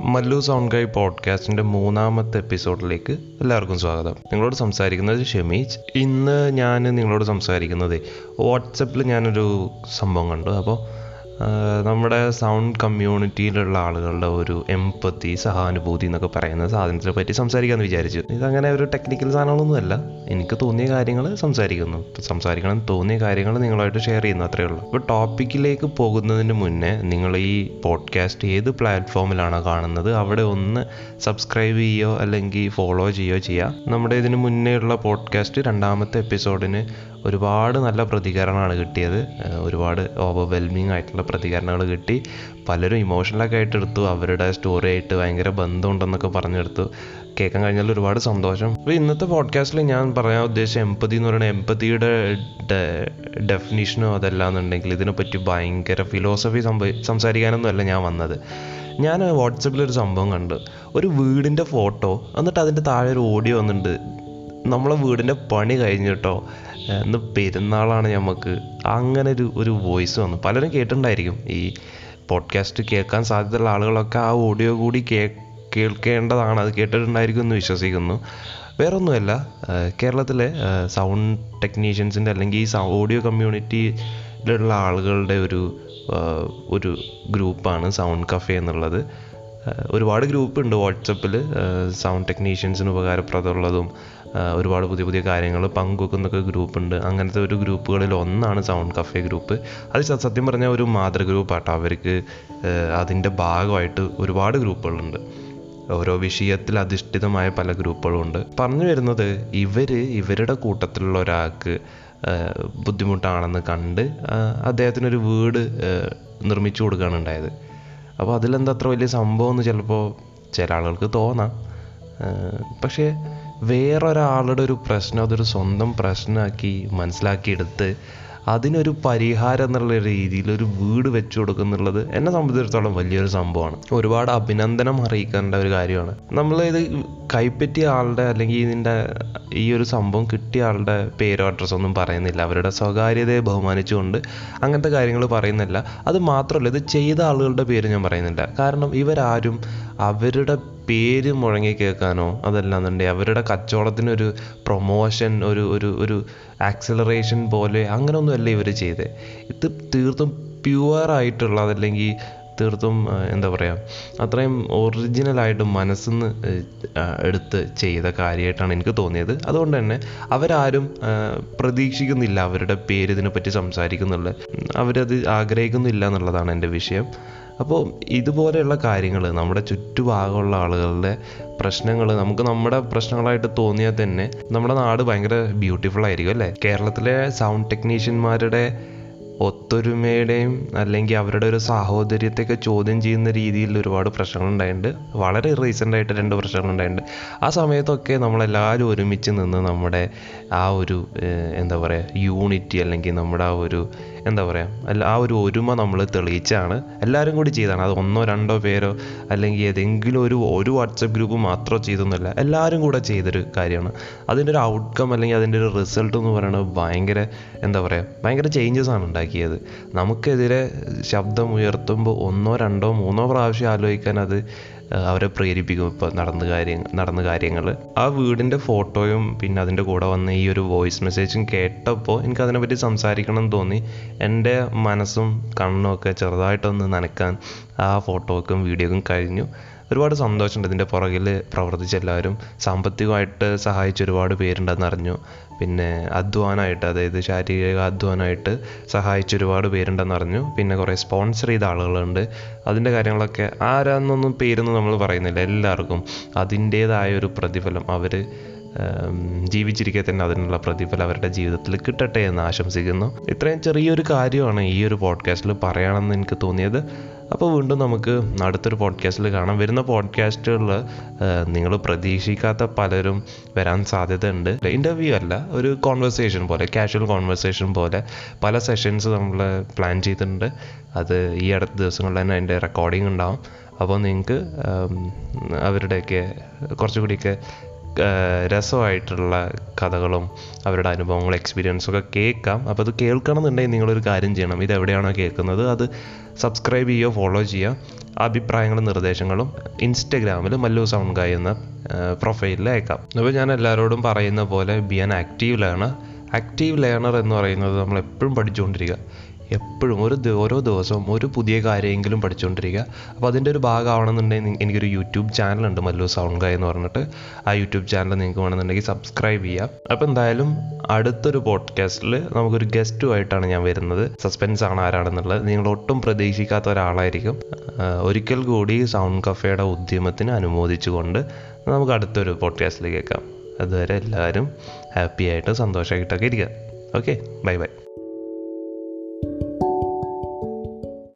Mallu sound ഗൈ പോഡ്കാസ്റ്റിന്റെ മൂന്നാമത്തെ എപ്പിസോഡിലേക്ക് എല്ലാവർക്കും സ്വാഗതം. നിങ്ങളോട് സംസാരിക്കുന്നത് ഷമീജ്. ഇന്ന് ഞാൻ നിങ്ങളോട് സംസാരിക്കുന്നത് വാട്സപ്പിൽ ഞാനൊരു സംഭവം കണ്ടു. അപ്പോൾ നമ്മുടെ സൗണ്ട് കമ്മ്യൂണിറ്റിയിലുള്ള ആളുകളുടെ ഒരു എമ്പത്തി സഹാനുഭൂതി എന്നൊക്കെ പറയുന്ന സാധനത്തിനെ പറ്റി സംസാരിക്കാമെന്ന് വിചാരിച്ചു. ഇതങ്ങനെ ഒരു ടെക്നിക്കൽ സാധനങ്ങളൊന്നുമല്ല എനിക്ക് തോന്നിയ കാര്യങ്ങൾ സംസാരിക്കുന്നു. സംസാരിക്കണം തോന്നിയ കാര്യങ്ങൾ നിങ്ങളായിട്ട് ഷെയർ ചെയ്യുന്നു അത്രേ ഉള്ളൂ. അപ്പോൾ ടോപ്പിക്കിലേക്ക് പോകുന്നതിന് മുന്നേ നിങ്ങൾ ഈ പോഡ്കാസ്റ്റ് ഏത് പ്ലാറ്റ്ഫോമിലാണോ കാണുന്നത് അവിടെ ഒന്ന് സബ്സ്ക്രൈബ് ചെയ്യുകയോ അല്ലെങ്കിൽ ഫോളോ ചെയ്യുകയോ ചെയ്യുക നമ്മുടെ ഇതിന് മുന്നേ ഉള്ള പോഡ്കാസ്റ്റ് രണ്ടാമത്തെ എപ്പിസോഡിന് ഒരുപാട് നല്ല പ്രതികരണമാണ് കിട്ടിയത്. ഒരുപാട് ഓവർവെൽമിങ് ആയിട്ടുള്ള പ്രതികരണങ്ങൾ കിട്ടി. പലരും ഇമോഷണലൊക്കെ ആയിട്ട് എടുത്തു. അവരുടെ സ്റ്റോറി ആയിട്ട് ഭയങ്കര ബന്ധമുണ്ടെന്നൊക്കെ പറഞ്ഞെടുത്തു. കേൾക്കാൻ കഴിഞ്ഞാൽ ഒരുപാട് സന്തോഷം. അപ്പോൾ ഇന്നത്തെ പോഡ്കാസ്റ്റിൽ ഞാൻ പറയാൻ ഉദ്ദേശിച്ച എമ്പതി എന്ന് പറയുന്നത് എമ്പതിയുടെ ഡെഫിനിഷനോ അതല്ലാന്നുണ്ടെങ്കിൽ ഇതിനെപ്പറ്റി ഭയങ്കര ഫിലോസഫി സംസാരിക്കാനൊന്നും സംസാരിക്കാനൊന്നുമല്ല ഞാൻ വന്നത്. ഞാൻ വാട്സപ്പിലൊരു സംഭവം കണ്ട്. ഒരു വീടിന്റെ ഫോട്ടോ എന്നിട്ട് അതിന്റെ താഴെ ഒരു ഓഡിയോ വന്നിട്ടുണ്ട്. നമ്മളെ വീടിന്റെ പണി കഴിഞ്ഞിട്ടോ ഇന്ന് പെരുന്നാളാണ് നമുക്ക് അങ്ങനെ ഒരു ഒരു വോയിസ് വന്നു. പലരും കേട്ടിട്ടുണ്ടായിരിക്കും. ഈ പോഡ്കാസ്റ്റ് കേൾക്കാൻ സാധ്യതയുള്ള ആളുകളൊക്കെ ആ ഓഡിയോ കൂടി കേ കേൾക്കേണ്ടതാണ്. അത് കേട്ടിട്ടുണ്ടായിരിക്കും എന്ന് വിശ്വസിക്കുന്നു. വേറൊന്നുമല്ല കേരളത്തിലെ സൗണ്ട് ടെക്നീഷ്യൻസിന്റെ അല്ലെങ്കിൽ ഈ ഓഡിയോ കമ്മ്യൂണിറ്റിയിലുള്ള ആളുകളുടെ ഒരു ഒരു ഗ്രൂപ്പാണ് സൗണ്ട് കഫേ എന്നുള്ളത്. ഒരുപാട് ഗ്രൂപ്പ് ഉണ്ട് വാട്സപ്പിൽ സൗണ്ട് ടെക്നീഷ്യൻസിന് ഉപകാരപ്രദമുള്ളതും ഒരുപാട് പുതിയ പുതിയ കാര്യങ്ങൾ പങ്കുവെക്കുന്നൊക്കെ ഗ്രൂപ്പ് ഉണ്ട് അങ്ങനത്തെ ഒരു ഗ്രൂപ്പുകളിൽ ഒന്നാണ് സൗണ്ട് കഫേ ഗ്രൂപ്പ് അത് സത്യം പറഞ്ഞാൽ ഒരു മാതൃ ഗ്രൂപ്പാട്ടോ. അവർക്ക് അതിന്റെ ഭാഗമായിട്ട് ഒരുപാട് ഗ്രൂപ്പുകളുണ്ട്. ഓരോ വിഷയത്തിൽ അധിഷ്ഠിതമായ പല ഗ്രൂപ്പുകളും ഉണ്ട്. പറഞ്ഞു വരുന്നത് ഇവർ ഇവരുടെ കൂട്ടത്തിലുള്ള ഒരാൾക്ക് ബുദ്ധിമുട്ടാണെന്ന് കണ്ട് അദ്ദേഹത്തിനൊരു വീട് നിർമ്മിച്ചു കൊടുക്കുകയാണ് ഉണ്ടായത്. അപ്പോൾ അതിലെന്താ അത്ര വലിയ സംഭവമെന്ന് ചിലപ്പോൾ ചില ആളുകൾക്ക് തോന്നാം. പക്ഷേ വേറൊരാളുടെ ഒരു പ്രശ്നം അതൊരു സ്വന്തം പ്രശ്നമാക്കി മനസ്സിലാക്കിയെടുത്ത് അതിനൊരു പരിഹാരം എന്നുള്ള രീതിയിൽ ഒരു വീട് വെച്ചു കൊടുക്കുന്നുള്ളത് എന്നെ സംബന്ധിച്ചിടത്തോളം വലിയൊരു സംഭവമാണ്. ഒരുപാട് അഭിനന്ദനം അറിയിക്കേണ്ട ഒരു കാര്യമാണ്. നമ്മൾ ഇത് കൈപ്പറ്റിയ ആളുടെ അല്ലെങ്കിൽ ഇതിന്റെ ഈ ഒരു സംഭവം കിട്ടിയ ആളുടെ പേരോ അഡ്രസ്സോ ഒന്നും പറയുന്നില്ല. അവരുടെ സ്വകാര്യതയെ ബഹുമാനിച്ചുകൊണ്ട് അങ്ങനത്തെ കാര്യങ്ങൾ പറയുന്നില്ല. അത് മാത്രമല്ല ഇത് ചെയ്ത ആളുകളുടെ പേര് ഞാൻ പറയുന്നില്ല. കാരണം ഇവരാരും അവരുടെ പേര് മുഴങ്ങി കേൾക്കാനോ അതല്ലാന്നുണ്ടെങ്കിൽ അവരുടെ കച്ചവടത്തിനൊരു പ്രൊമോഷൻ ഒരു ഒരു ഒരു ആക്സിലറേഷൻ പോലെ അങ്ങനെയൊന്നുമല്ല ഇവർ ചെയ്തത് ഇത് തീർത്തും പ്യുവർ ആയിട്ടുള്ള അതല്ലെങ്കിൽ തീർത്തും എന്താ പറയുക അത്രയും ഒറിജിനലായിട്ട് മനസ്സിൽ നിന്ന് എടുത്ത് ചെയ്ത കാര്യമായിട്ടാണ് എനിക്ക് തോന്നിയത്. അതുകൊണ്ട് തന്നെ അവരാരും പ്രതീക്ഷിക്കുന്നില്ല അവരുടെ പേര് ഇതിനെപ്പറ്റി സംസാരിക്കുന്നുള്ള. അവരത് ആഗ്രഹിക്കുന്നില്ല എന്നുള്ളതാണ് എന്റെ വിഷയം. അപ്പോൾ ഇതുപോലെയുള്ള കാര്യങ്ങൾ നമ്മുടെ ചുറ്റുഭാഗമുള്ള ആളുകളുടെ പ്രശ്നങ്ങൾ നമുക്ക് നമ്മുടെ പ്രശ്നങ്ങളായിട്ട് തോന്നിയാൽ തന്നെ നമ്മുടെ നാട് ഭയങ്കര ബ്യൂട്ടിഫുൾ ആയിരിക്കും അല്ലേ? കേരളത്തിലെ സൗണ്ട് ടെക്നീഷ്യന്മാരുടെ ഒത്തൊരുമയുടെയും അല്ലെങ്കിൽ അവരുടെ ഒരു സാഹോദര്യത്തെയൊക്കെ ചോദ്യം ചെയ്യുന്ന രീതിയിൽ ഒരുപാട് പ്രശ്നങ്ങൾ ഉണ്ടായിട്ടുണ്ട് വളരെ റീസെന്റ് ആയിട്ട് രണ്ട് പ്രശ്നങ്ങൾ ഉണ്ടായിട്ടുണ്ട് ആ സമയത്തൊക്കെ നമ്മളെല്ലാവരും ഒരുമിച്ച് നിന്ന് നമ്മുടെ ആ ഒരു എന്താ പറയുക യൂണിറ്റി അല്ലെങ്കിൽ നമ്മുടെ ആ ഒരു എന്താ പറയുക അല്ല ആ ഒരു ഒരുമ നമ്മൾ തെളിയിച്ചാണ്. എല്ലാവരും കൂടി ചെയ്താണ്. അത് ഒന്നോ രണ്ടോ പേരോ അല്ലെങ്കിൽ ഏതെങ്കിലും ഒരു ഒരു വാട്സപ്പ് ഗ്രൂപ്പ് മാത്രം ചെയ്തൊന്നുമല്ല. എല്ലാവരും കൂടെ ചെയ്തൊരു കാര്യമാണ്. അതിന്റെ ഒരു ഔട്ട്കം അല്ലെങ്കിൽ അതിന്റെ ഒരു റിസൾട്ട് എന്ന് പറയുന്നത് ഭയങ്കര എന്താ പറയുക ഭയങ്കര ചേഞ്ചസ് ആണ് ഉണ്ടാക്കിയത്. നമുക്കെതിരെ ശബ്ദം ഉയർത്തുമ്പോൾ ഒന്നോ രണ്ടോ മൂന്നോ പ്രാവശ്യം ആലോചിക്കാൻ അത് അവരെ പ്രേരിപ്പിക്കും ഇപ്പോൾ നടന്ന കാര്യം നടന്ന കാര്യങ്ങൾ. ആ വീടിന്റെ ഫോട്ടോയും പിന്നെ അതിന്റെ കൂടെ വന്ന ഈ ഒരു വോയിസ് മെസ്സേജും കേട്ടപ്പോൾ എനിക്ക് അതിനെപ്പറ്റി സംസാരിക്കണം എന്ന് തോന്നി. എന്റെ മനസ്സും കണ്ണും ഒക്കെ ചെറുതായിട്ടൊന്ന് നനക്കാൻ ആ ഫോട്ടോക്കും വീഡിയോക്കും കഴിഞ്ഞു. ഒരുപാട് സന്തോഷമുണ്ട് ഇതിന്റെ പുറകിൽ പ്രവർത്തിച്ച എല്ലാവരും. സാമ്പത്തികമായിട്ട് സഹായിച്ച ഒരുപാട് പേരുണ്ടെന്ന് അറിഞ്ഞു. പിന്നെ അധ്വാനമായിട്ട് അതായത് ശാരീരിക അധ്വാനമായിട്ട് സഹായിച്ച ഒരുപാട് പേരുണ്ടെന്ന് അറിഞ്ഞു. പിന്നെ കുറേ സ്പോൺസർ ചെയ്ത ആളുകളുണ്ട്. അതിന്റെ കാര്യങ്ങളൊക്കെ ആരാന്നൊന്നും പേരൊന്നും നമ്മൾ പറയുന്നില്ല. എല്ലാവർക്കും അതിന്റേതായ ഒരു പ്രതിഫലം അവർ ജീവിച്ചിരിക്കെ തന്നെ അതിനുള്ള പ്രതിഫലം അവരുടെ ജീവിതത്തിൽ കിട്ടട്ടെ എന്ന് ആശംസിക്കുന്നു. ഇത്രയും ചെറിയൊരു കാര്യമാണ് ഈ ഒരു പോഡ്കാസ്റ്റിൽ പറയണമെന്ന് എനിക്ക് തോന്നിയത്. അപ്പോൾ വീണ്ടും നമുക്ക് അടുത്തൊരു പോഡ്കാസ്റ്റിൽ കാണാം. വരുന്ന പോഡ്കാസ്റ്റുകളിൽ നിങ്ങൾ പ്രതീക്ഷിക്കാത്ത പലരും വരാൻ സാധ്യതയുണ്ട്. ഇന്റർവ്യൂ അല്ല ഒരു കോൺവെർസേഷൻ പോലെ കാഷ്വൽ കോൺവെർസേഷൻ പോലെ പല സെഷൻസ് നമ്മൾ പ്ലാൻ ചെയ്തിട്ടുണ്ട്. അത് ഈ അടുത്ത ദിവസങ്ങളിൽ തന്നെ അതിന്റെ റെക്കോർഡിംഗ് ഉണ്ടാവും. അപ്പോൾ നിങ്ങൾക്ക് അവരുടെയൊക്കെ കുറച്ചുകൂടിയൊക്കെ രസമായിട്ടുള്ള കഥകളും അവരുടെ അനുഭവങ്ങളും എക്സ്പീരിയൻസും ഒക്കെ കേൾക്കാം. അപ്പോൾ അത് കേൾക്കണം എന്നുണ്ടെങ്കിൽ നിങ്ങളൊരു കാര്യം ചെയ്യണം. ഇത് എവിടെയാണോ കേൾക്കുന്നത്? അത് സബ്സ്ക്രൈബ് ചെയ്യുക ഫോളോ ചെയ്യുക. അഭിപ്രായങ്ങളും നിർദ്ദേശങ്ങളും ഇൻസ്റ്റഗ്രാമിൽ മല്ലു സൗണ്ട് ഗായ് എന്ന പ്രൊഫൈലിൽ അയക്കാം. അപ്പോൾ ഞാൻ എല്ലാവരോടും പറയുന്ന പോലെ be an active learner active learner എന്ന് പറയുന്നത് നമ്മൾ എപ്പോഴും പഠിച്ചുകൊണ്ടിരിക്കുക. എപ്പോഴും ഒരു ഓരോ ദിവസവും ഒരു പുതിയ കാര്യമെങ്കിലും പഠിച്ചുകൊണ്ടിരിക്കുക. അപ്പോൾ അതിന്റെ ഒരു ഭാഗമാണെന്നുണ്ടെങ്കിൽ എനിക്കൊരു യൂട്യൂബ് ചാനലുണ്ട് മല്ലു സൗണ്ട് ഗായ് എന്ന് പറഞ്ഞിട്ട്. ആ യൂട്യൂബ് ചാനൽ നിങ്ങൾക്ക് വേണമെന്നുണ്ടെങ്കിൽ സബ്സ്ക്രൈബ് ചെയ്യാം അപ്പോൾ എന്തായാലും അടുത്തൊരു പോഡ്കാസ്റ്റിൽ നമുക്കൊരു ഗസ്റ്റുമായിട്ടാണ് ഞാൻ വരുന്നത്. സസ്പെൻസ് ആണ് ആരാണെന്നുള്ളത്. നിങ്ങൾ ഒട്ടും പ്രതീക്ഷിക്കാത്ത ഒരാളായിരിക്കും. ഒരിക്കൽ കൂടി സൗണ്ട് കഫേയുടെ ഉദ്യമത്തിന് അനുമോദിച്ചുകൊണ്ട് നമുക്ക് അടുത്തൊരു പോഡ്കാസ്റ്റിൽ കേൾക്കാം. അതുവരെ എല്ലാവരും ഹാപ്പി ആയിട്ട് സന്തോഷമായിട്ടൊക്കെ ഇരിക്കുക. Okay bye bye.